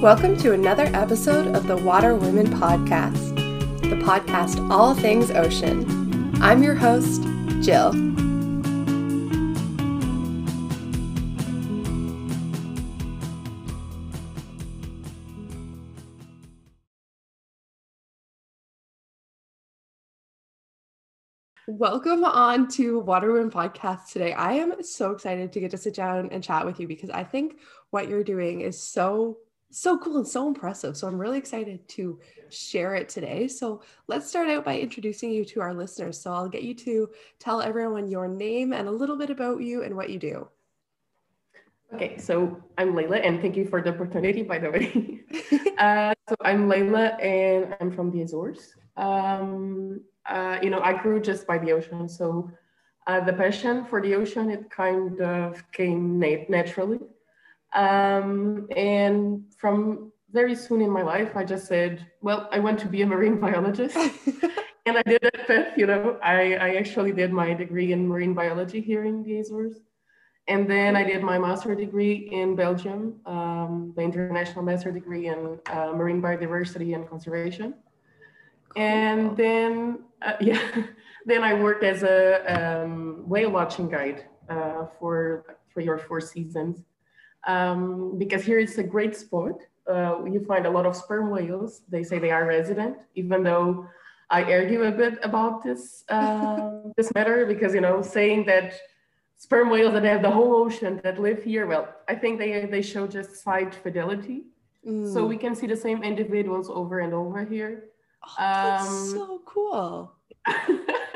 Welcome to another episode of the Water Women Podcast, the podcast all things ocean. I'm your host, Jill. Welcome on to Water Women Podcast today. I am so excited to get to sit down and chat with you because I think what you're doing is so so cool and so impressive. So I'm really excited to share it today. So let's start out by introducing you to our listeners. So I'll get you to tell everyone your name and a little bit about you and what you do. Okay, so I'm Layla, and thank you for the opportunity, by the way. uh, so I'm Layla, and I'm from the Azores. Um, uh, you know, I grew just by the ocean, so uh, the passion for the ocean it kind of came nat- naturally. Um, and from very soon in my life, I just said, well, I want to be a marine biologist. and I did that path, you know, I, I actually did my degree in marine biology here in the Azores. And then I did my master degree in Belgium, um, the international master degree in uh, marine biodiversity and conservation. And then, uh, yeah, then I worked as a um, whale watching guide uh, for three or four seasons um, because here it's a great spot. Uh, you find a lot of sperm whales. They say they are resident, even though I argue a bit about this uh, this matter because you know saying that sperm whales that have the whole ocean that live here, well, I think they they show just site fidelity. Mm. So we can see the same individuals over and over here. Oh, that's um, so cool.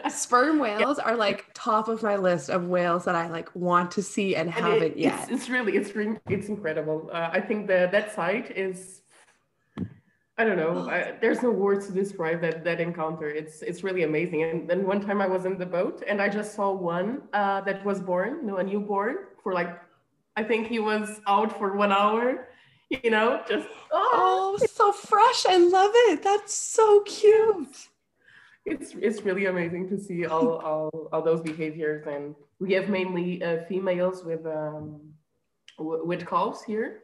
Sperm whales yeah. are like top of my list of whales that I like want to see and, and haven't it, yet. It's, it's, really it's it's incredible. Uh, I think that that site is I don't know. I, there's no words to describe that that encounter. It's it's really amazing. And then one time I was in the boat and I just saw one uh, that was born, you know, a newborn for like I think he was out for one hour. You know, just oh, oh so fresh. I love it. That's so cute it's it's really amazing to see all, all, all those behaviors. And we have mainly uh, females with um, with calves here.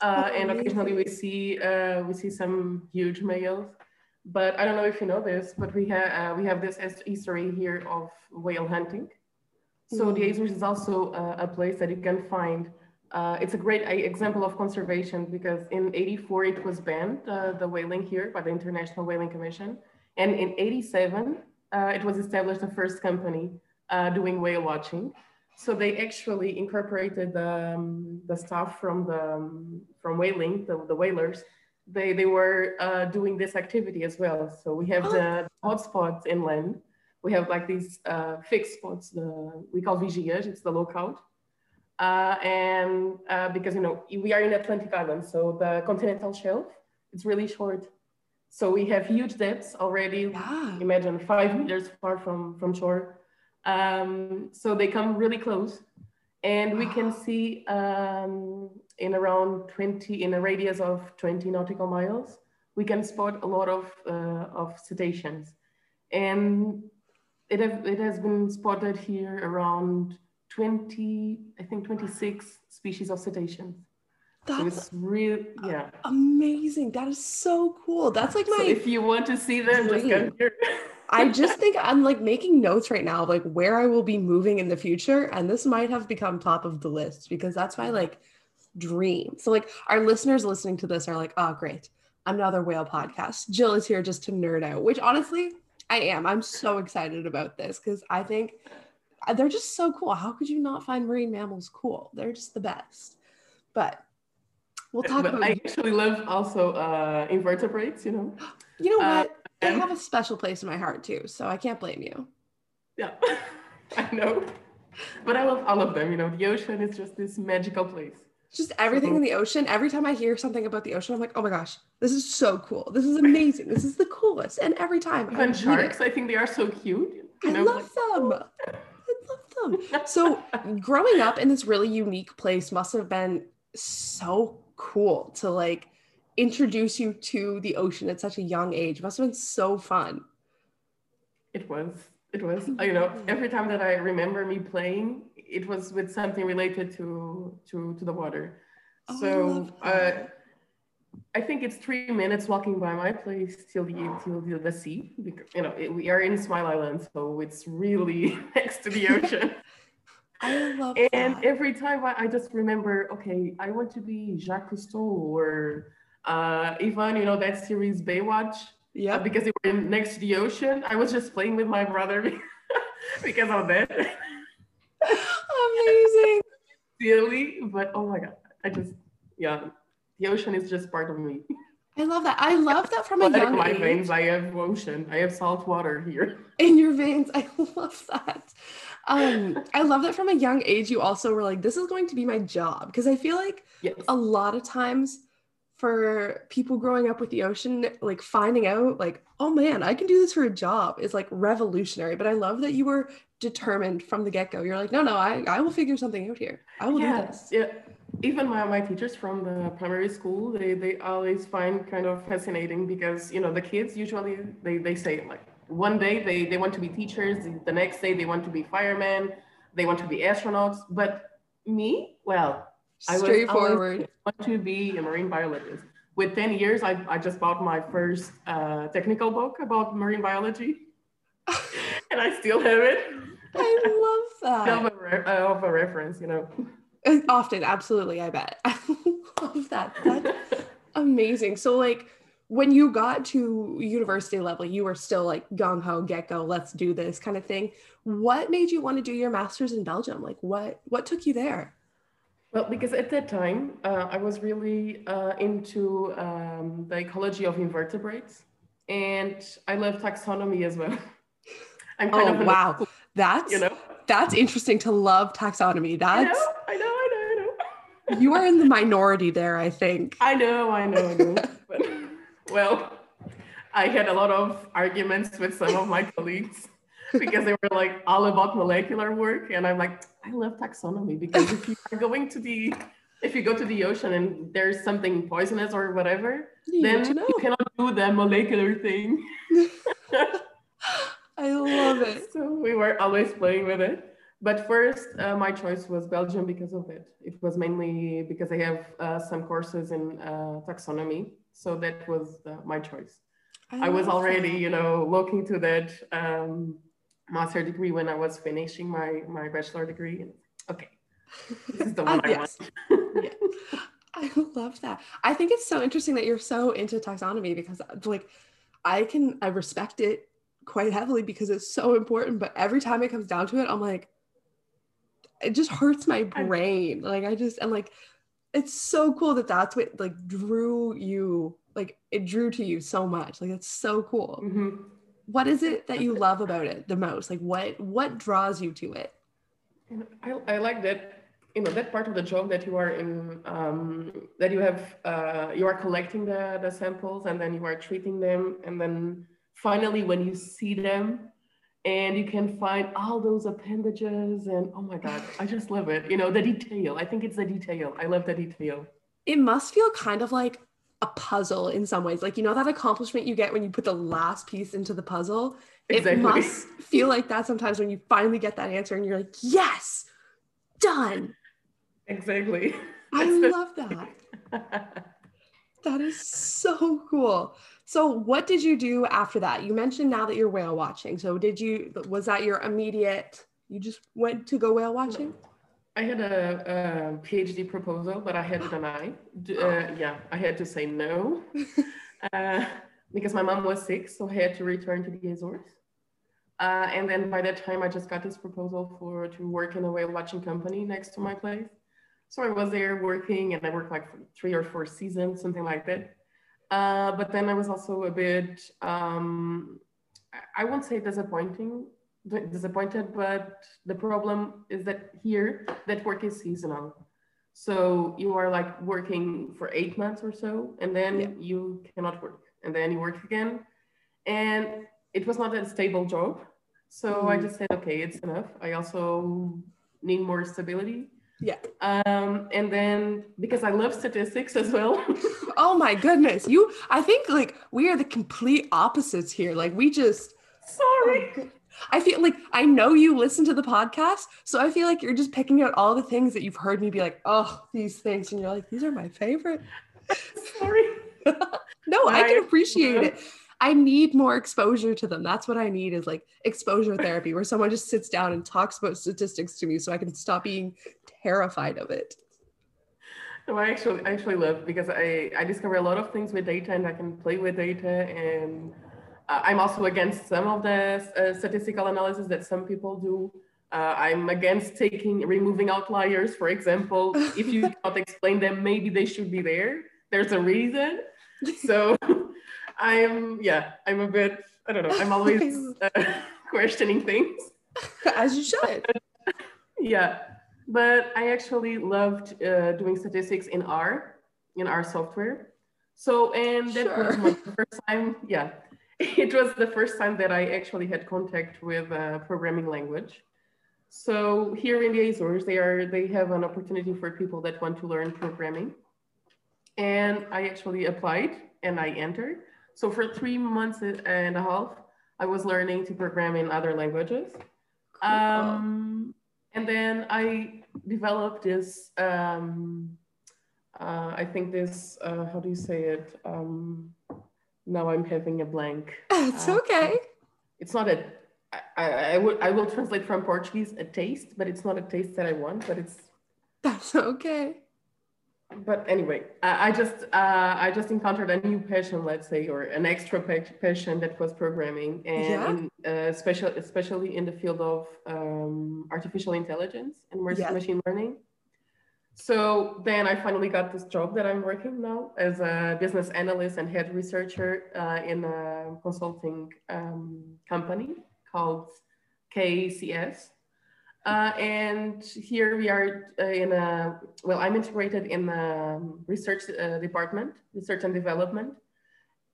Uh, and occasionally we see uh, we see some huge males. But I don't know if you know this but we have uh, we have this history here of whale hunting. So mm. the Azores is also uh, a place that you can find uh, it's a great example of conservation because in 84 it was banned the whaling here by the International Whaling Commission and in 87, uh, it was established the first company uh, doing whale watching. So they actually incorporated the, um, the staff from the um, from whaling, the, the whalers. They, they were uh, doing this activity as well. So we have the hotspots inland. We have like these uh, fixed spots, the, we call vigias, it's the lookout. Uh, and uh, because, you know, we are in Atlantic Island, so the continental shelf, it's really short. So we have huge depths already. Yeah. Imagine five meters far from, from shore. Um, so they come really close. And we can see um, in around 20, in a radius of 20 nautical miles, we can spot a lot of, uh, of cetaceans. And it, have, it has been spotted here around 20, I think 26 species of cetaceans. That's so real, yeah. Amazing. That is so cool. That's like my. So if you want to see them, dream. just come here. I just think I'm like making notes right now of like where I will be moving in the future. And this might have become top of the list because that's my like dream. So, like, our listeners listening to this are like, oh, great. Another whale podcast. Jill is here just to nerd out, which honestly, I am. I'm so excited about this because I think uh, they're just so cool. How could you not find marine mammals cool? They're just the best. But We'll talk but about. I actually love also uh, invertebrates. You know. You know what? Uh, they have a special place in my heart too, so I can't blame you. Yeah, I know. But I love all of them. You know, the ocean is just this magical place. Just everything so, in the ocean. Every time I hear something about the ocean, I'm like, oh my gosh, this is so cool. This is amazing. this is the coolest. And every time, even I sharks, I think they are so cute. I know, love them. I love them. So, growing up in this really unique place must have been so cool to like introduce you to the ocean at such a young age. It must have been so fun. It was. It was. You know, every time that I remember me playing, it was with something related to to to the water. Oh, so uh, I think it's three minutes walking by my place till the till the, the sea. Because, you know, it, we are in Smile Island, so it's really next to the ocean. I love and that. every time I, I just remember, okay, I want to be Jacques Cousteau or uh, Ivan, you know, that series Baywatch, yeah. because they were next to the ocean. I was just playing with my brother because of that. Amazing. Silly, but oh my God, I just, yeah, the ocean is just part of me. I love that. I love that from a Like young my age. veins, I have ocean, I have salt water here. in your veins. I love that. Um, I love that from a young age you also were like, this is going to be my job. Because I feel like Yes. a lot of times for people growing up with the ocean, like finding out, like, oh man, I can do this for a job is like revolutionary. But I love that you were determined from the get-go. You're like, no, no, I, I will figure something out here. I will do this. yeah. Even my, my teachers from the primary school, they, they always find kind of fascinating because, you know, the kids usually, they, they say like, one day they, they want to be teachers, the next day they want to be firemen, they want to be astronauts. But me, well, I Straightforward. want to be a marine biologist. With 10 years, I, I just bought my first uh, technical book about marine biology. and I still have it. I love Of that. a, re- uh, of a reference, you know. Often, absolutely, I bet. I love that. That's amazing. So, like, when you got to university level, you were still like gung ho, get go, let's do this kind of thing. What made you want to do your master's in Belgium? Like, what what took you there? Well, because at that time, uh, I was really uh, into um, the ecology of invertebrates, and I love taxonomy as well. I'm kind Oh of wow, that's you know. that's interesting to love taxonomy. I know, That's I know, I know, I know. you are in the minority there, I think. I know, I know, I know. Well, I had a lot of arguments with some of my colleagues because they were like all about molecular work, and I'm like, I love taxonomy because if you are going to the if you go to the ocean and there's something poisonous or whatever, You then know. you cannot do the molecular thing. I love it. So we were always playing with it. But first, uh, my choice was Belgium because of it. It was mainly because I have uh, some courses in uh, taxonomy. So that was uh, my choice. I was already, that. you know, looking to that um, master degree when I was finishing my, my bachelor degree. And, okay, this is the one Ah, I yes. want. Yeah. I love that. I think it's so interesting that you're so into taxonomy because like I can I respect it quite heavily because it's so important, but every time it comes down to it, I'm like it just hurts my brain. Like I just and like it's so cool that that's what like drew you like it drew to you so much. Like it's so cool. Mhm. What is it that you love about it the most? Like what what draws you to it? I, I like that you know that part of the job that you are in um, that you have uh, you are collecting the, the samples and then you are treating them and then finally when you see them and you can find all those appendages and oh my god i just love it you know the detail i think it's the detail i love the detail it must feel kind of like a puzzle in some ways. Like, you know, that accomplishment you get when you put the last piece into the puzzle. Exactly. It must feel like that sometimes when you finally get that answer and you're like, yes, done. exactly I love that. That is so cool. So, what did you do after that? You mentioned now that you're whale watching. So, did you, was that your immediate, you just went to go whale watching? I had a, a PhD proposal, but I had to deny. Uh, yeah, I had to say no uh, because my mom was sick, so I had to return to the Azores. Uh, and then by that time, I just got this proposal for to work in a whale watching company next to my place. So I was there working, and I worked like for three or four seasons, something like that. Uh, but then I was also a bit, um, I- won't say disappointing, disappointed, but the problem is that here that work is seasonal. So you are like working for eight months or so, and then Yeah. you cannot work, and then you work again, and it was not a stable job. So I Mm. just said, okay, it's enough. I also need more stability. Yeah. Um, and then because I love statistics as well. Oh my goodness. You, I think like we are the complete opposites here. Like, we just, Sorry. I feel like I know you listen to the podcast, so I feel like you're just picking out all the things that you've heard me be like, oh, these things, and you're like, these are my favorite. Sorry. no, I can Right. appreciate it. I need more exposure to them. That's what I need is like exposure therapy where someone just sits down and talks about statistics to me so I can stop being terrified of it. No, I actually I actually love because I I discover a lot of things with data and I can play with data and uh, I'm also against some of the uh, statistical analysis that some people do. Uh, I'm against taking removing outliers, for example. if you cannot explain them, maybe they should be there. There's a reason. So I'm yeah I'm a bit I don't know I'm always uh, questioning things. As you should. Yeah, but I actually loved uh, doing statistics in R, in R software. So, and that was my first time, yeah, it was the first time that I actually had contact with a programming language. So here in the Azores, they are they have an opportunity for people that want to learn programming. And I actually applied and I entered. So for three months and a half, I was learning to program in other languages. Um, and then I developed this, um, uh, I think this, uh, how do you say it? Um, now I'm having a blank. It's Uh, okay. It's not a, I, I, I, will, I will translate from Portuguese, a taste, but it's not a taste that I want, but it's, That's okay. But anyway, I, I just, uh, I just encountered a new passion, let's say, or an extra pa- passion that was programming and Yeah. in, uh, special, especially in the field of um, artificial intelligence and Yeah. machine learning. So then I finally got this job that I'm working now as a business analyst and head researcher uh, in a consulting um, company called KCS. Uh, and here we are uh, in a, well, I'm integrated in the research uh, department, research and development.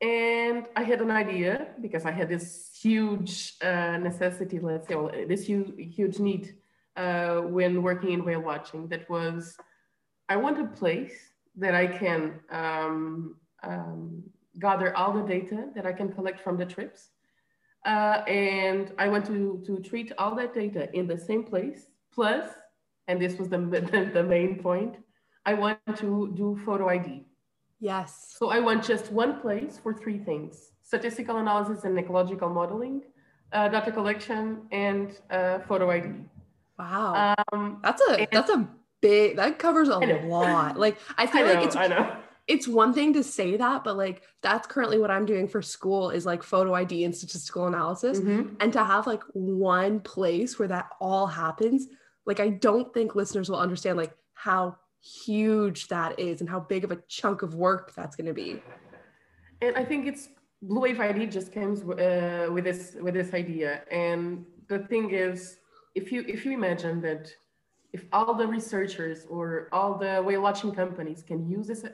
And I had an idea because I had this huge uh, necessity, let's say, well, this huge, huge need uh, when working in whale watching that was I want a place that I can um, um, gather all the data that I can collect from the trips. Uh, and I want to, to treat all that data in the same place. Plus, and this was the, the, the main point, I want to do photo ID. Yes. So I want just one place for three things statistical analysis and ecological modeling, uh, data collection, and uh, photo ID. Wow. Um, that's a that's a big that covers a lot. Like I I feel know, like it's I know. It's one thing to say that, but like that's currently what I'm doing for school is like photo ID and statistical analysis. Mhm. And to have like one place where that all happens, like I don't think listeners will understand like how huge that is and how big of a chunk of work that's going to be. And I think it's Blue Wave ID just comes uh, with this with this idea. And the thing is, if you if you imagine that if all the researchers or all the whale watching companies can use this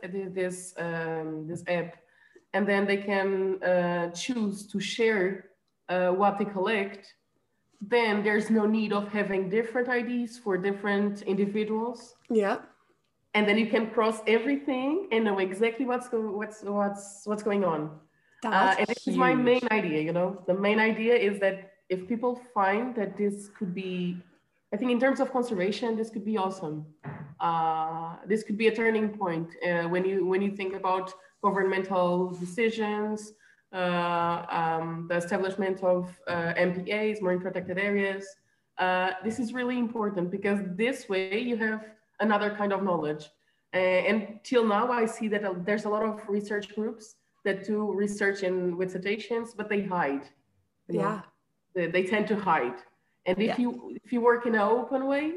this um, this app, and then they can uh, choose to share uh, what they collect, then there's no need of having different IDs for different individuals Yeah. and then you can cross everything and know exactly what's go- what's what's what's going on. Uh, That's and this is my main idea. You know, the main idea is that if people find that this could be, I think in terms of conservation, this could be awesome. Uh, this could be a turning point uh, when you when you think about governmental decisions, uh, um, the establishment of uh, MPAs, marine protected areas. Uh, this is really important because this way you have another kind of knowledge. Uh, and till now, I see that there's a lot of research groups that do research in with cetaceans, but they hide. know. Yeah. They, they tend to hide. And if Yeah. you if you work in an open way,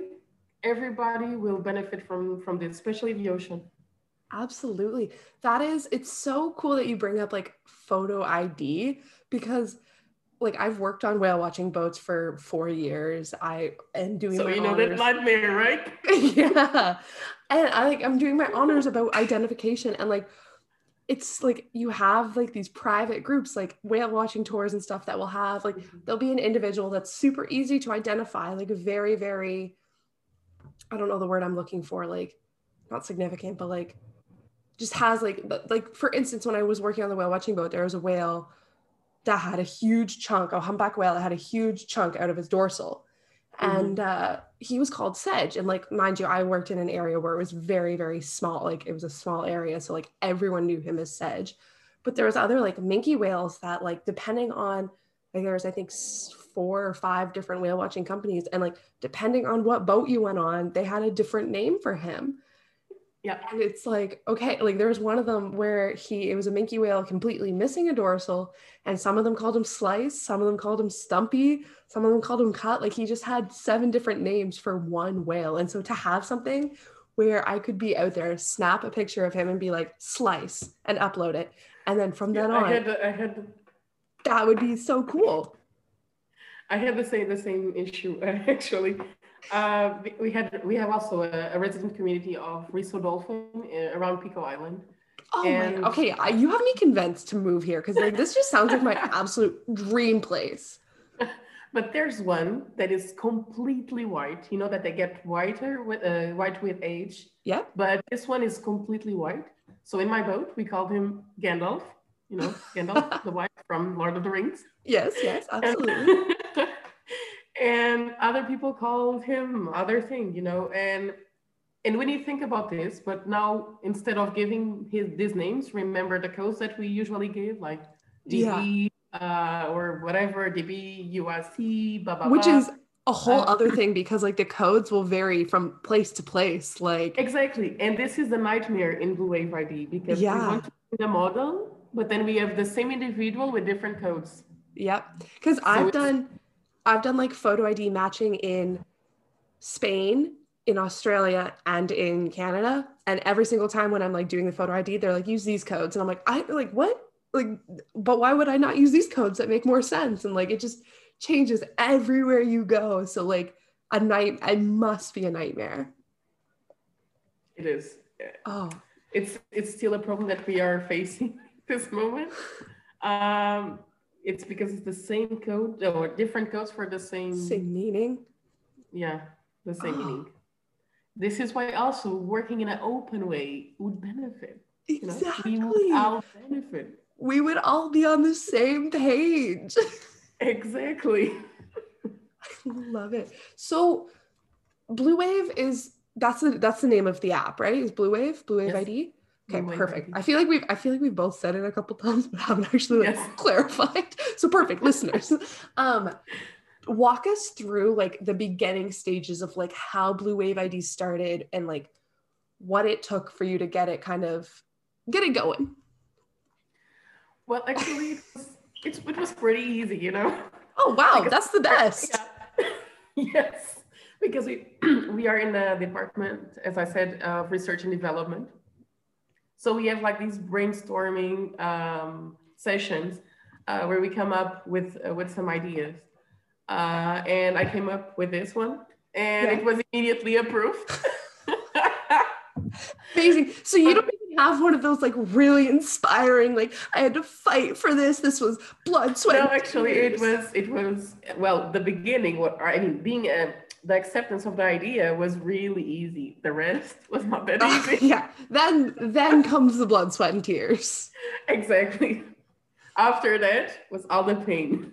everybody will benefit from from this, especially the ocean. Absolutely. That is, it's so cool that you bring up like photo ID because like I've worked on whale watching boats for four years. I and doing So my you know that honors. nightmare, right? yeah. And I like I'm doing my honors about identification and like it's like you have like these private groups like whale watching tours and stuff that will have like there'll be an individual that's super easy to identify, like a very, very I don't know the word I'm looking for, like not significant, but like just has like like for instance, when I was working on the whale watching boat, there was a whale that had a huge chunk, a humpback whale that had a huge chunk out of his dorsal. Mhm. And uh he was called Sedge. And like, mind you, I worked in an area where it was very, very small. Like it was a small area. So like everyone knew him as Sedge. But there was other like minke whales that like depending on like there was I think four or five different whale watching companies. And like depending on what boat you went on, they had a different name for him. Yeah. And it's like, okay, like there was one of them where he, it was a minke whale completely missing a dorsal, and some of them called him Slice, some of them called him Stumpy, some of them called him Cut. Like he just had seven different names for one whale. And so to have something where I could be out there, snap a picture of him and be like, Slice, and upload it. And then from then on, I had, I had, that would be so cool. I had the same, the same issue actually. Uh, we- had, we have also a, a resident community of Risso dolphin uh, around Pico Island. Oh And- my, okay. I, you have me convinced to move here because like this just sounds like my absolute dream place. But there's one that is completely white. You know that they get whiter with uh, white with age. Yep. But this one is completely white. So in my boat, we called him Gandalf. You know, Gandalf the White from Lord of the Rings. Yes, yes, absolutely. And other people called him other thing, you know. And and when you think about this, but now instead of giving his these names, remember the codes that we usually give, like DB uh, or whatever, DB, USC, blah blah Which blah. is a whole Uh, other thing because like the codes will vary from place to place. Like Exactly. And this is the nightmare in Blue Wave ID because Yeah. we want to the model, but then we have the same individual with different codes. Yep. Because I've done I've done like photo ID matching in Spain, in Australia, and in Canada. And every single time when I'm like doing the photo ID, they're like, use these codes. And I'm like, I like what? Like, but why would I not use these codes that make more sense? And like it just changes everywhere you go. So like a night it must be a nightmare. It is. Oh, It's it's still a problem that we are facing this moment. Um, it's because it's the same code or different codes for the same, same meaning. yeah, the same Oh. meaning. This is why also working in an open way would benefit. You know, Exactly. we would all benefit. we would all be on the same page. Exactly. I love it. So Blue Wave is that's the that's the name of the app, right? Is Blue Wave, Blue Wave Yes. ID? Okay, perfect. I feel like we've I feel like we've both said it a couple times, but haven't actually like Yes. clarified. So perfect, listeners. Um walk us through like the beginning stages of like how Blue Wave ID started and like what it took for you to get it kind of get it going. Well, actually, it was, it, it was pretty easy, you know. Oh wow, Because- that's the best. Yeah. yes, because we we are in the department, as I said, of research and development. So we have like these brainstorming um, sessions uh, where we come up with uh, with some ideas, uh, and I came up with this one, and Yeah. it was immediately approved. Amazing. So you don't even have one of those like really inspiring, like I had to fight for this. This was blood, sweat. no, actually, it was it was well the beginning. What I mean, being a the acceptance of the idea was really easy. The rest was not that easy. yeah. Then then comes the blood, sweat, and tears. exactly. After that was all the pain.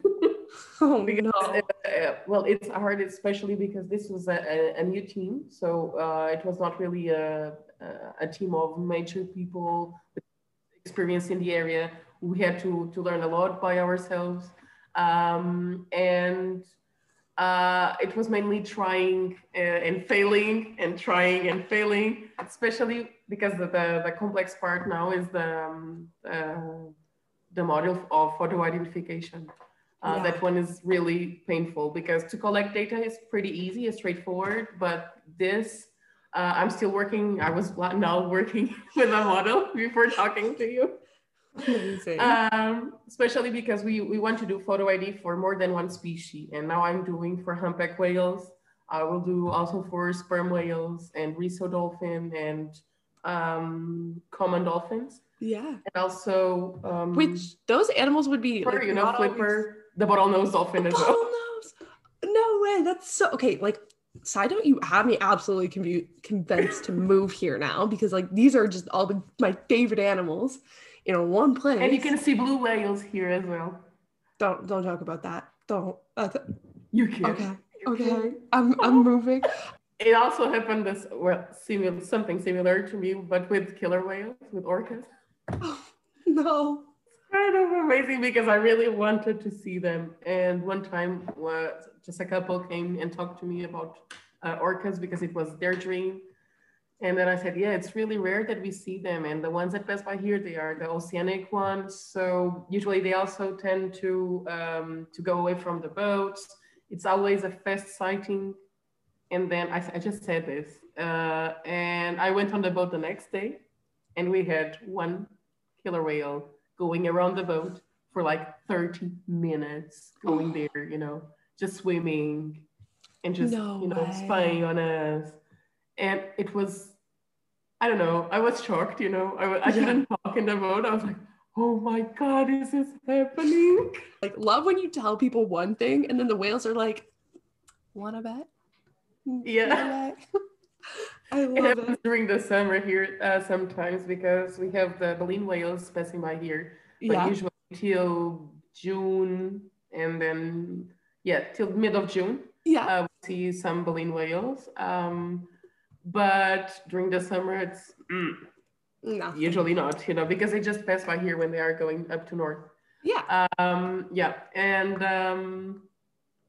Oh because, no. uh, well, it's hard, especially because this was a, a, a new team. So uh, it was not really a, a- a team of major people with experience in the area. We had to, to learn a lot by ourselves. Um, and uh, it was mainly trying uh, and failing and trying and failing, especially because the, the, the complex part now is the, um, uh, the module of photo identification. Uh, Yeah. That one is really painful because to collect data is pretty easy, it's straightforward, but this, uh, I'm still working, I was now working with a model before talking to you. Um, especially because we, we want to do photo ID for more than one species. And now I'm doing for humpback whales. I will do also for sperm whales and Risso dolphin and um, common dolphins. yeah. And also, um, Which those animals would be flipper, like, you know, not always- flipper, the bottlenose dolphin as well. Bottlenose. No way. That's so okay. Like, side note, you have me absolutely convinced to move here now because like these are just all the, my favorite animals in one place. And you can see blue whales here as well. don't don't talk about that. Don't. That's, You can. okay. Okay, I'm I'm moving. It also happened this well, similar something similar to me, but with killer whales, with orcas. Oh, no. It's kind of amazing because I really wanted to see them. And one time, uh, just a couple came and talked to me about uh, orcas because it was their dream. And then I said, yeah, it's really rare that we see them. And the ones that pass by here, they are the oceanic ones. So usually they also tend to um, to go away from the boats. It's always a fast sighting. And then I, I just said this. Uh, and I went on the boat the next day and we had one killer whale going around the boat for like 30 minutes, going there, you know, just swimming and just, No you know, way. spying on us. And it was, I don't know, I was shocked, you know, i, Yeah. couldn't talk in the boat. I was like, oh my God, is this happening? Like love when you tell people one thing and then the whales are like, wanna bet? Yeah. Wanna bet?" I It love happens it. during the summer here uh, sometimes because we have the baleen whales passing by here. But Yeah. usually till June and then, yeah, till mid of June. Yeah. uh, we see some baleen whales. Um, but during the summer, it's mm, No. usually not, you know, because they just pass by here when they are going up to north. Yeah. Um, yeah, and um,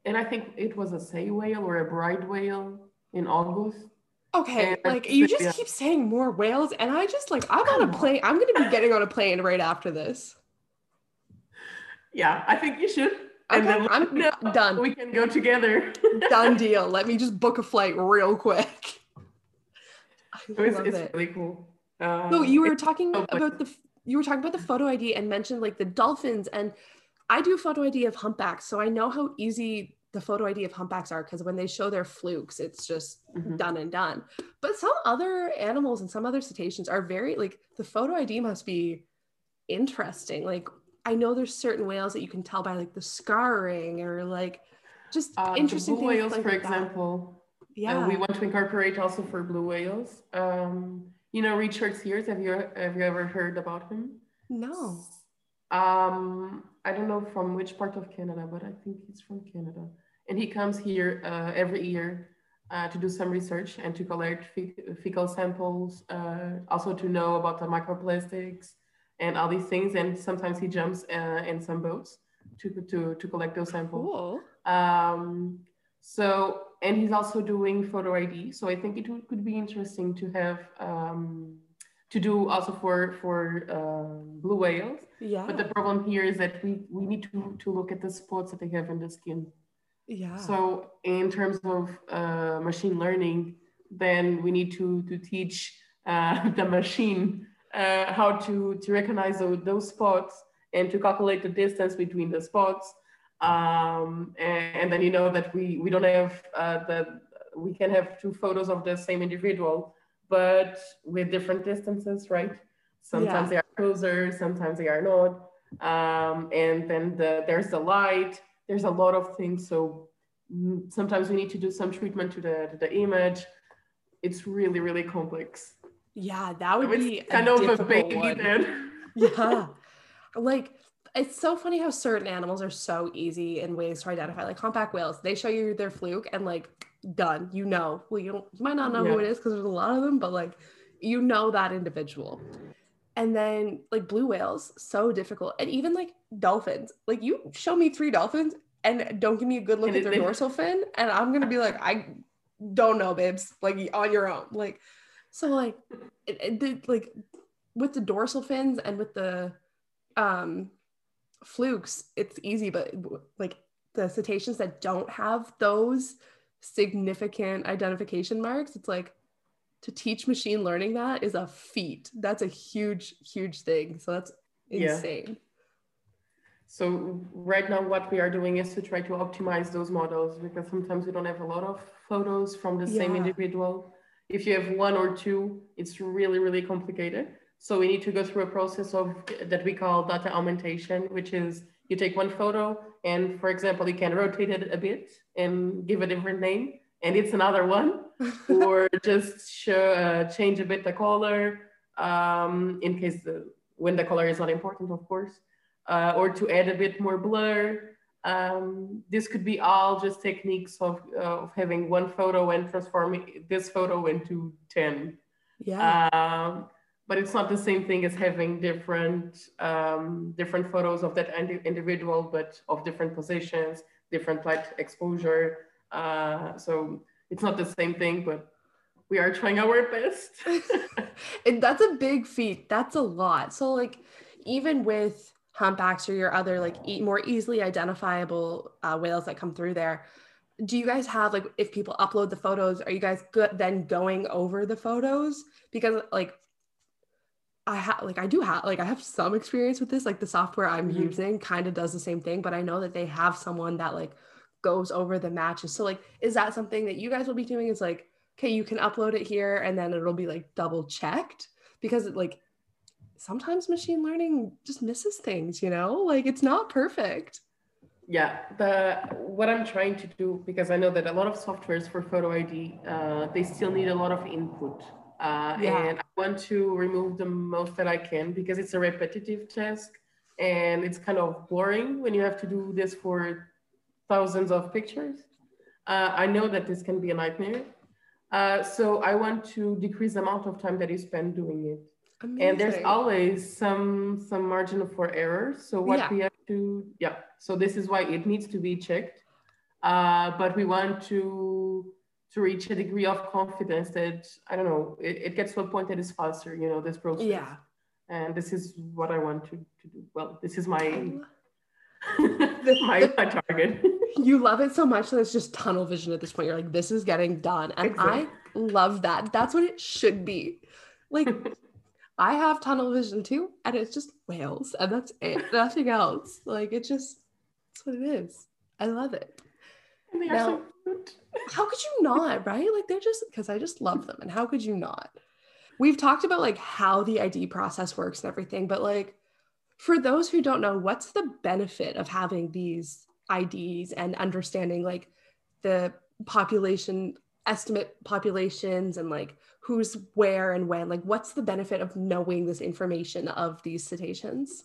and I think it was a sei whale or a Bryde's whale in August. Okay. and- Like you just yeah. keep saying more whales, and I just like I'm on a plane. I'm gonna be getting on a plane right after this. Yeah, I think you should. Okay, And then I'm know. done. We can go together. Done deal. Let me just book a flight real quick. I it's, it's it. really cool. Um, So you were talking so about the you were talking about the photo ID and mentioned like the dolphins and I do photo ID of humpbacks, so I know how easy the photo ID of humpbacks are because when they show their flukes, it's just Mhm. done and done. But some other animals and some other cetaceans are very like the photo ID must be interesting. Like I know there's certain whales that you can tell by like the scarring or like just Uh, the interesting blue things whales, like for that. example, Yeah. Uh, we want to incorporate also for blue whales. Um, you know, Richard Sears. Have you have you ever heard about him? no. Um, I don't know from which part of Canada, but I think he's from Canada. And he comes here uh, every year uh, to do some research and to collect fe- fecal samples, uh, also to know about the microplastics and all these things. And sometimes he jumps uh, in some boats to, to, to collect those samples. Cool. Um, so, and he's also doing photo ID. So I think it would, could be interesting to have um, to do also for for uh, blue whales. Yeah. But the problem here is that we we need to to look at the spots that they have in the skin. yeah. So in terms of uh, machine learning, then we need to to teach uh, the machine uh, how to to recognize those, those spots and to calculate the distance between the spots. Um, and, and then you know that we we don't have uh, the we can have two photos of the same individual, but with different distances, right? Sometimes Yeah. they are closer, sometimes they are not. Um, and then the, there's the light, there's a lot of things. So mm, sometimes we need to do some treatment to the, to the image. It's really, really complex. Yeah, that would be It's kind of a baby one. then. Yeah. like it's so funny how certain animals are so easy in ways to identify. Like humpback whales, they show you their fluke and like done. You know. Well, you don't you might not know who it is because there's a lot of them, but like you know that individual. And then like blue whales, so difficult. And even like dolphins. Like you show me three dolphins and don't give me a good look And at their they- dorsal fin, and I'm gonna be like, I don't know, babes. Like on your own. Like so like it, it did like with the dorsal fins and with the um flukes it's easy but like the cetaceans that don't have those significant identification marks it's like to teach machine learning that is a feat that's a huge huge thing so that's Yeah. insane So right now what we are doing is to try to optimize those models because sometimes we don't have a lot of photos from the same individual. If you have one or two, it's really, really complicated. So we need to go through a process of that we call data augmentation, which is you take one photo and for example, you can rotate it a bit and give a different name and it's another one or just show, uh, change a bit the color um, in case the, when the color is not important, of course, uh, or to add a bit more blur. Um, this could be all just techniques of, uh, of having one photo and transforming this photo into 10. Yeah. Um, but it's not the same thing as having different um, different photos of that indi- individual, but of different positions, different light exposure. Uh, so it's not the same thing, but we are trying our best. and that's a big feat. That's a lot. So like even with humpbacks or your other like e- more easily identifiable uh, whales that come through there, do you guys have like if people upload the photos, are you guys good then going over the photos? Because like I have like I do have like I have some experience with this. Like the software I'm Mhm. using kind of does the same thing, but I know that they have someone that like goes over the matches. So like is that something that you guys will be doing? Is like, okay, you can upload it here and then it'll be like double checked because it, like sometimes machine learning just misses things, you know? Like it's not perfect. yeah, the what I'm trying to do because I know that a lot of softwares for photo ID uh, they still need a lot of input. Uh, Yeah. And I want to remove the most that I can because it's a repetitive task and it's kind of boring when you have to do this for thousands of pictures. Uh, I know that this can be a nightmare. Uh, so I want to decrease the amount of time that you spend doing it. And there's always some some margin for error. So what Yeah. we have to, yeah. So this is why it needs to be checked. Uh, but we want to to reach a degree of confidence that I don't know, it, it gets to a point that is faster, you know, this process. Yeah. And this is what I want to, to do. Well, this is my The- my, my target. You love it so much that it's just tunnel vision at this point. You're like, this is getting done. And I love that. That's what it should be. Like, I have tunnel vision too, and it's just whales, and that's it. Nothing else. Like, it just, that's what it is. I love it. And they are so cute. How could you not, right? Like, they're just, because I just love them. And how could you not? We've talked about like how the ID process works and everything, but like, for those who don't know, what's the benefit of having these IDs and understanding like the population estimate populations and like who's where and when? Like, what's the benefit of knowing this information of these cetaceans?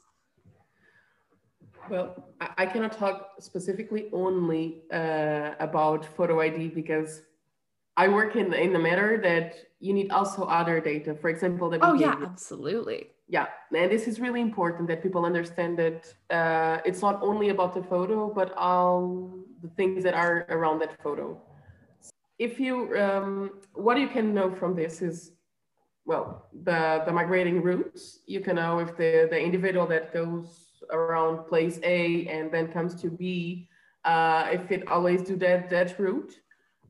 Well, I, cannot talk specifically only uh, about photo ID because I work in, in the matter that you need also other data. For example, the Oh, yeah, absolutely. yeah and this is really important that people understand that uh, it's not only about the photo but all the things that are around that photo if you um, what you can know from this is well the the migrating routes you can know if the the individual that goes around place a and then comes to b uh, if it always do that that route.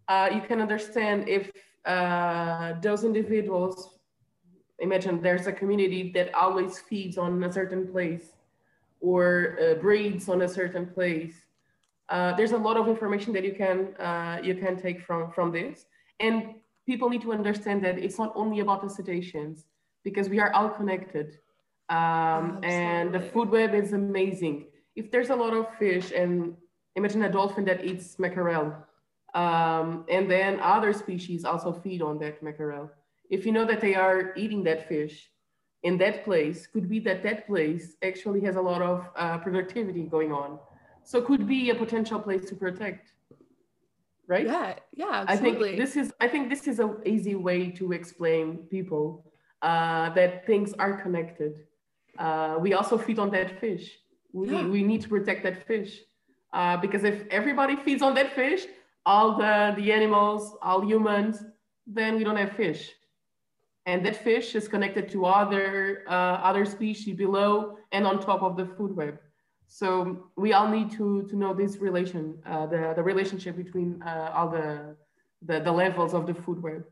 Uh, you can understand if uh, those individuals imagine there's a community that always feeds on a certain place or uh, breeds on a certain place. Uh, there's a lot of information that you can uh, you can take from from this, and people need to understand that it's not only about the cetaceans because we are all connected, um, and the food web is amazing. If there's a lot of fish, and imagine a dolphin that eats mackerel, um, and then other species also feed on that mackerel if you know that they are eating that fish in that place, could be that that place actually has a lot of uh, productivity going on. So could be a potential place to protect, right? Yeah, yeah, absolutely. I think this is I think this is an easy way to explain people uh, that things are connected. Uh, we also feed on that fish. We, Yeah. we need to protect that fish uh, because if everybody feeds on that fish, all the the animals, all humans, then we don't have fish. And that fish is connected to other uh, other species below and on top of the food web. So we all need to to know this relation, uh, the the relationship between uh, all the, the the levels of the food web,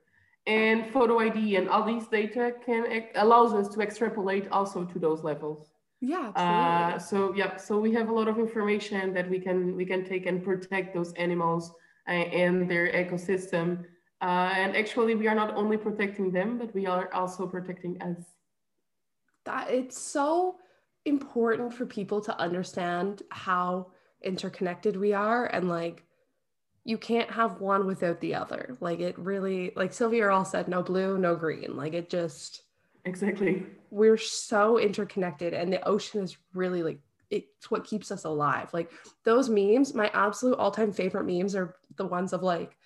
and photo ID and all these data can allows us to extrapolate also to those levels. yeah, Uh, absolutely. so yeah, so we have a lot of information that we can we can take and protect those animals uh, and their ecosystem. Uh, and actually, we are not only protecting them, but we are also protecting us. that it's so important for people to understand how interconnected we are and like you can't have one without the other like it really like Sylvia Earle said no blue no green like it just Exactly. we're so interconnected and the ocean is really like it's what keeps us alive. Like those memes, my absolute all-time favorite memes are the ones of like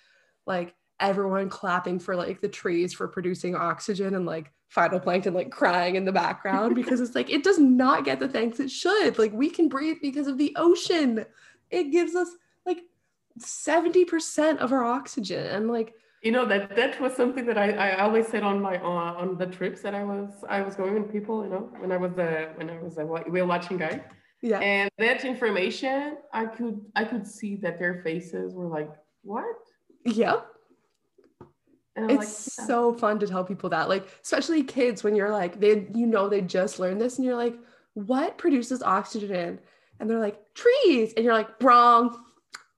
like everyone clapping for like the trees for producing oxygen and like phytoplankton like crying in the background because it's like it does not get the thanks it should. Like we can breathe because of the ocean. It gives us 70% of our oxygen and like you know that that was something that I, I always said on my uh, on the trips that I was I was going with people you know when I was the when I was a whale watching guy. Yeah. And that information I could I could see that their faces were like what? Yeah it's like, yeah. so fun to tell people that like especially kids when you're like they you know they just learned this and you're like what produces oxygen? And they're like trees. And you're like wrong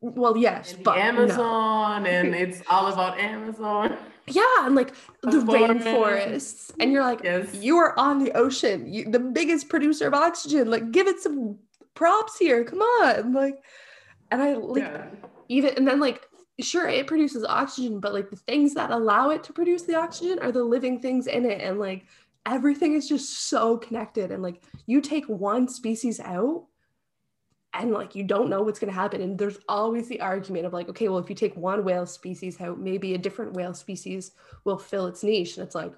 well yes and but amazon no. and it's all about amazon yeah and like the rainforests and you're like yes. you are on the ocean you the biggest producer of oxygen like give it some props here come on like and i like yeah. even and then like sure it produces oxygen but like the things that allow it to produce the oxygen are the living things in it and like everything is just so connected and like you take one species out and like you don't know what's going to happen and there's always the argument of like okay well if you take one whale species out maybe a different whale species will fill its niche and it's like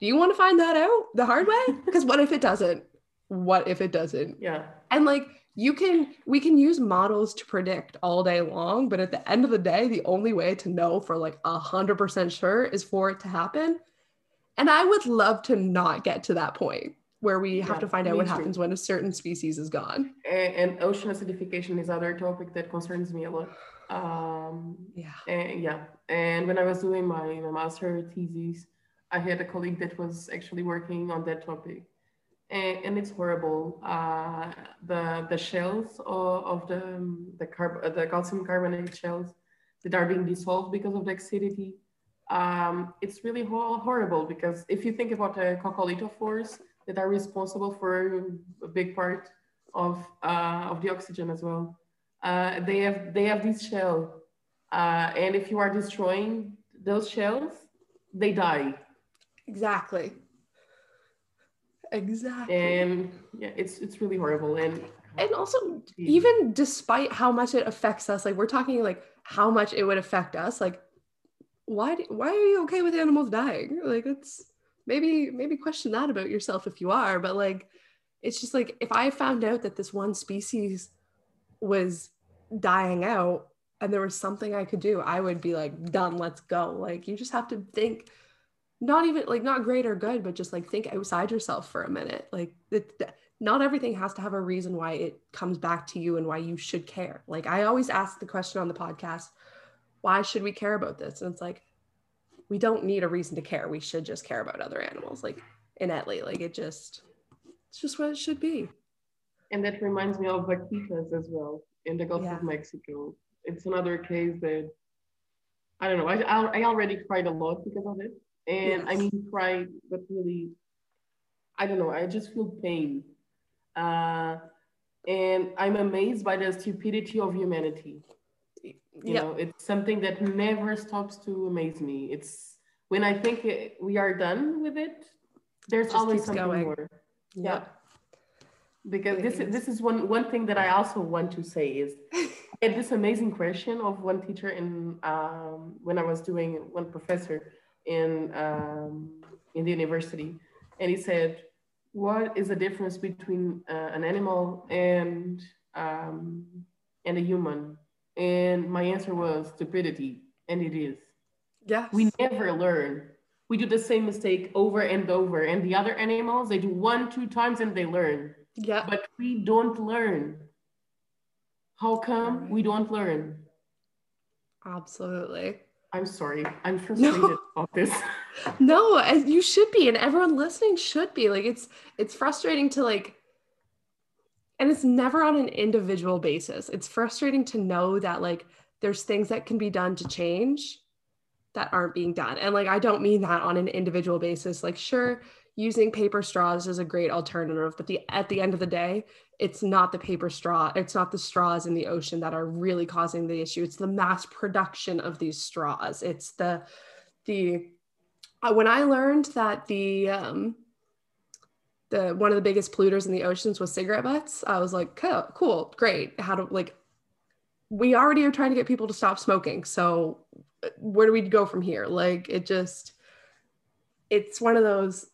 do you want to find that out the hard way? Because what if it doesn't? What if it doesn't? Yeah. And like you can we can use models to predict all day long but at the end of the day the only way to know for like a hundred percent sure is for it to happen. And i would love to not get to that point where we have to find out what too. happens when a certain species is gone. And, and, ocean acidification is other topic that concerns me a lot. Um, yeah. And, yeah. And when I was doing my, my master thesis, I had a colleague that was actually working on that topic. And, and it's horrible. Uh, the the shells of, of the the, carb, the calcium carbonate shells that are being dissolved because of the acidity. Um, it's really ho- horrible because if you think about the coccolithophores, that are responsible for a big part of, uh, of the oxygen as well. Uh, they have they have this shell, uh, and if you are destroying those shells, they die. Exactly. Exactly. And yeah, it's it's really horrible. And and also even despite how much it affects us, like we're talking like how much it would affect us, like why do, why are you okay with animals dying? Like it's maybe maybe question that about yourself if you are but like it's just like if i found out that this one species was dying out and there was something i could do i would be like done let's go. Like you just have to think not even like not great or good but just like think outside yourself for a minute. Like it, not everything has to have a reason why it comes back to you and why you should care. Like i always ask the question on the podcast why should we care about this? And it's like we don't need a reason to care. We should just care about other animals, like innately. Like it just, it's just what it should be. And that reminds me of vaquitas as well in the Gulf yeah. of Mexico. It's another case that I don't know. I, I already cried a lot because of it, and yes. I mean cried, but really, I don't know. I just feel pain, uh, and I'm amazed by the stupidity of humanity you yep. know it's something that never stops to amaze me it's when i think it, we are done with it there's always something going. more yeah yep. because this is this is one one thing that i also want to say is had this amazing question of one teacher in um, when i was doing one professor in um, in the university and he said what is the difference between uh, an animal and um, and a human and my answer was stupidity. And it is. Yeah. We never learn. We do the same mistake over and over. And the other animals, they do one, two times and they learn. Yeah. But we don't learn. How come we don't learn? Absolutely. I'm sorry. I'm frustrated no. about this. no, as you should be, and everyone listening should be. Like it's it's frustrating to like and it's never on an individual basis. It's frustrating to know that like there's things that can be done to change that aren't being done. And like i don't mean that on an individual basis. Like sure using paper straws is a great alternative but the at the end of the day it's not the paper straw it's not the straws in the ocean that are really causing the issue. It's the mass production of these straws. It's the the uh, when i learned that the um the one of the biggest polluters in the oceans was cigarette butts. I was like, cool, cool, great. How to like we already are trying to get people to stop smoking. So uh, where do we go from here? Like it just it's one of those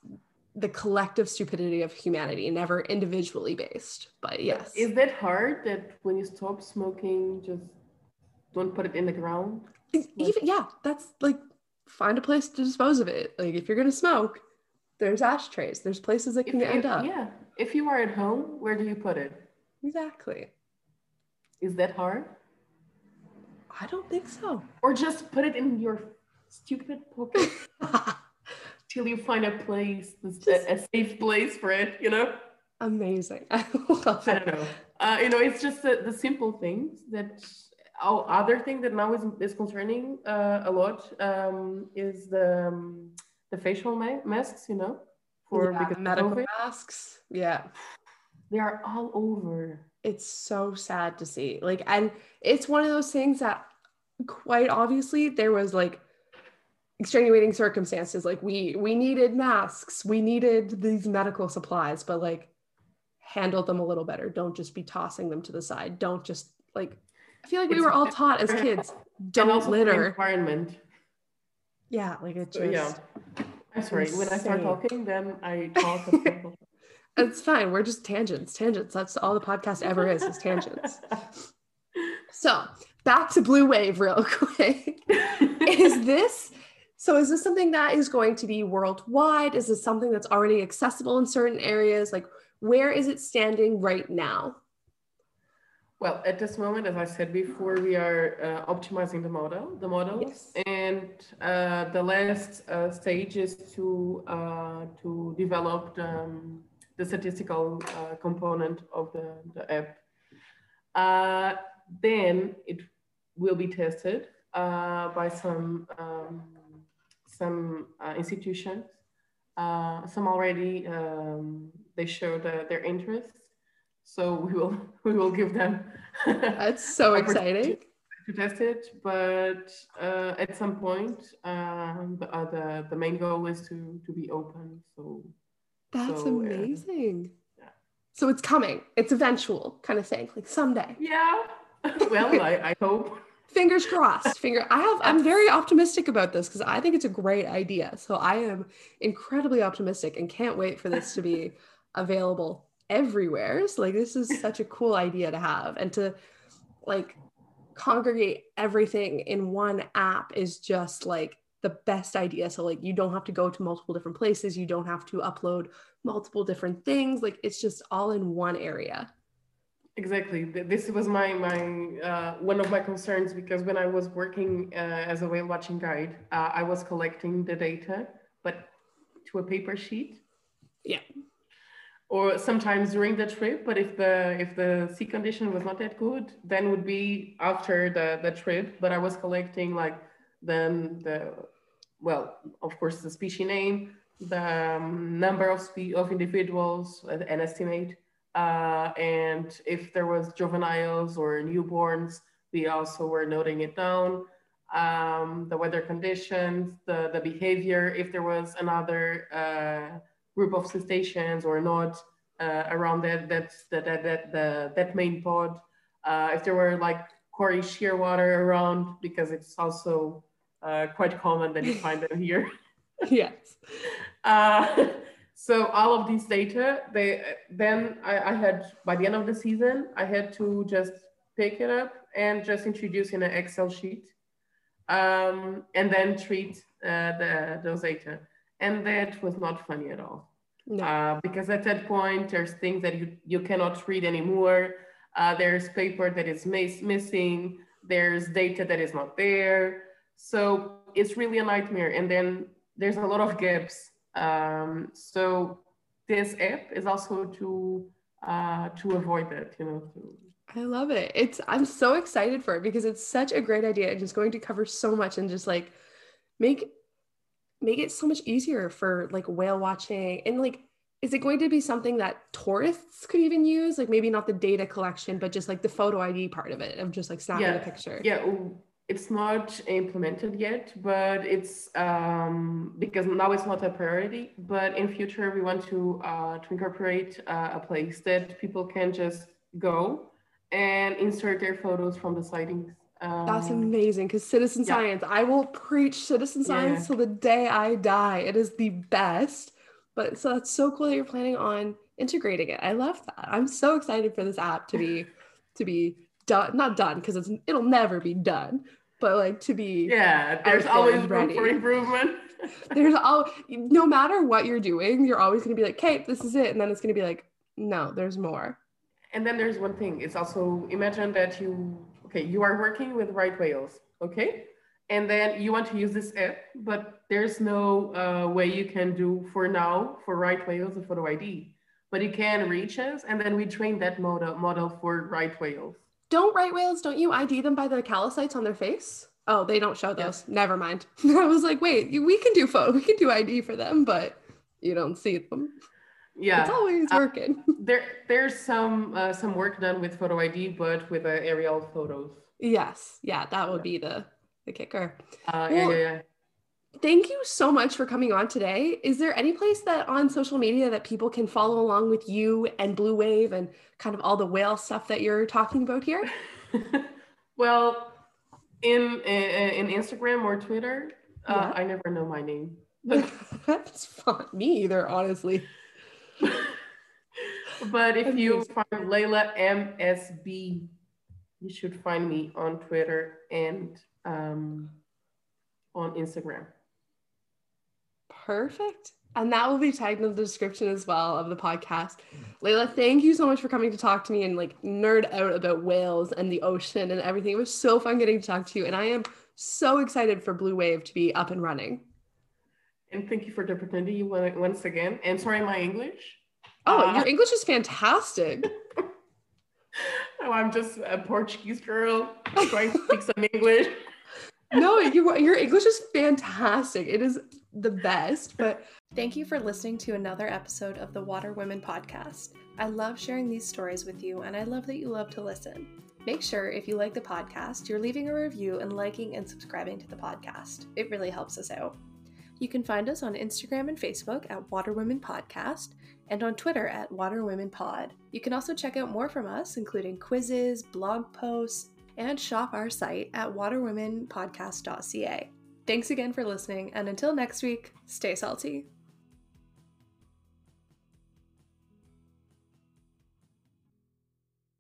the collective stupidity of humanity, never individually based. But yes. Is that hard that when you stop smoking, just don't put it in the ground? Even yeah, that's like find a place to dispose of it. Like if you're gonna smoke, there's ashtrays. There's places it can if, end if, up. Yeah. If you are at home, where do you put it? Exactly. Is that hard? I don't think so. Or just put it in your stupid pocket till you find a place, a, a, safe place for it, you know? Amazing. I love it. I don't know. Uh, you know, it's just the, the simple things that oh, other thing that now is, is concerning uh, a lot um, is the, um, the facial ma- masks, you know, for yeah, because medical COVID. masks. Yeah. They are all over it's so sad to see. Like, and it's one of those things that quite obviously there was like extenuating circumstances. Like we we needed masks, we needed these medical supplies, but like handle them a little better. Don't just be tossing them to the side. Don't just like I feel like we were all taught as kids, don't litter. Environment. Yeah, like it just yeah. I'm sorry. Insane. When I start talking, then I talk. It's fine. We're just tangents, tangents. That's all the podcast ever is, is tangents. So back to Blue Wave real quick. is this so is this something that is going to be worldwide? Is this something that's already accessible in certain areas? Like where is it standing right now? Well, at this moment, as I said before, we are uh, optimizing the model, the models, yes. and uh, the last uh, stage is to uh, to develop the, um, the statistical uh, component of the, the app. Uh, then it will be tested uh, by some, um, some uh, institutions. Uh, some already, um, they showed their interest. So we will, we will give them. That's so exciting. To test it, but uh, at some point, um, the, the, the main goal is to, to be open. So that's so, amazing. Yeah. So it's coming. It's eventual kind of thing, like someday. Yeah. well, I, I hope. Fingers crossed. Finger. I have. I'm very optimistic about this because I think it's a great idea. So I am incredibly optimistic and can't wait for this to be available everywhere. So like this is such a cool idea to have and to like congregate everything in one app is just like the best idea. So like you don't have to go to multiple different places, you don't have to upload multiple different things. Like it's just all in one area. Exactly. This was my my uh, one of my concerns because when I was working uh, as a whale watching guide, uh, I was collecting the data, but to a paper sheet. Yeah. Or sometimes during the trip, but if the if the sea condition was not that good, then would be after the the trip. But I was collecting like then the well, of course, the species name, the um, number of spe- of individuals, an estimate, uh, and if there was juveniles or newborns, we also were noting it down. Um, the weather conditions, the, the behavior, if there was another uh, group of cetaceans or not uh, around that, that, that, that, that, the, that main pod, uh, if there were like Cory shearwater around, because it's also uh, quite common that you find them here. yes. Uh, so all of these data, they then I, I, had by the end of the season, I had to just pick it up and just introduce in an Excel sheet, um, and then treat uh, the those data. And that was not funny at all. No. Uh, because at that point, there's things that you, you cannot read anymore. Uh, there's paper that is miss- missing. There's data that is not there. So it's really a nightmare. And then there's a lot of gaps. Um, so this app is also to uh, to avoid that, you know. To... I love it. It's I'm so excited for it because it's such a great idea. and It's just going to cover so much and just like make make it so much easier for like whale watching and like is it going to be something that tourists could even use like maybe not the data collection but just like the photo id part of it of just like snapping yeah. a picture yeah it's not implemented yet, but it's um, because now it's not a priority. But in future, we want to uh, to incorporate uh, a place that people can just go and insert their photos from the sightings. Um, That's amazing because citizen yeah. science, I will preach citizen science yeah. till the day I die. It is the best. But so that's so cool that you're planning on integrating it. I love that. I'm so excited for this app to be to be done not done because it's it'll never be done but like to be yeah there's always room for improvement there's all no matter what you're doing you're always going to be like okay this is it and then it's going to be like no there's more and then there's one thing it's also imagine that you okay you are working with right whales okay and then you want to use this app but there's no uh, way you can do for now for right whales a photo id but you can reach us and then we train that model model for right whales don't right whales, don't you ID them by the callosities on their face? Oh, they don't show those. Yeah. Never mind. I was like, wait, we can do photo, we can do ID for them, but you don't see them. Yeah, it's always uh, working. there, there's some uh, some work done with photo ID, but with uh, aerial photos. Yes, yeah, that would be the the kicker. Uh, well, yeah, yeah, yeah thank you so much for coming on today. Is there any place that on social media that people can follow along with you and Blue Wave and kind of all the whale stuff that you're talking about here? well, in, in, in Instagram or Twitter, uh, yeah. uh, I never know my name. That's fine. Me either, honestly. But if you find Layla MSB, you should find me on Twitter and um, on Instagram. Perfect. And that will be tagged in the description as well of the podcast. Layla, thank you so much for coming to talk to me and like nerd out about whales and the ocean and everything. It was so fun getting to talk to you. And I am so excited for Blue Wave to be up and running. And thank you for the opportunity once again. And sorry, my English. Oh, uh, your English is fantastic. oh, I'm just a Portuguese girl trying to speak some English. no, you, your English is fantastic. It is the best. But thank you for listening to another episode of the Water Women podcast. I love sharing these stories with you, and I love that you love to listen. Make sure if you like the podcast, you're leaving a review and liking and subscribing to the podcast. It really helps us out. You can find us on Instagram and Facebook at Water Women Podcast and on Twitter at Water Women Pod. You can also check out more from us, including quizzes, blog posts, and shop our site at waterwomenpodcast.ca. Thanks again for listening, and until next week, stay salty.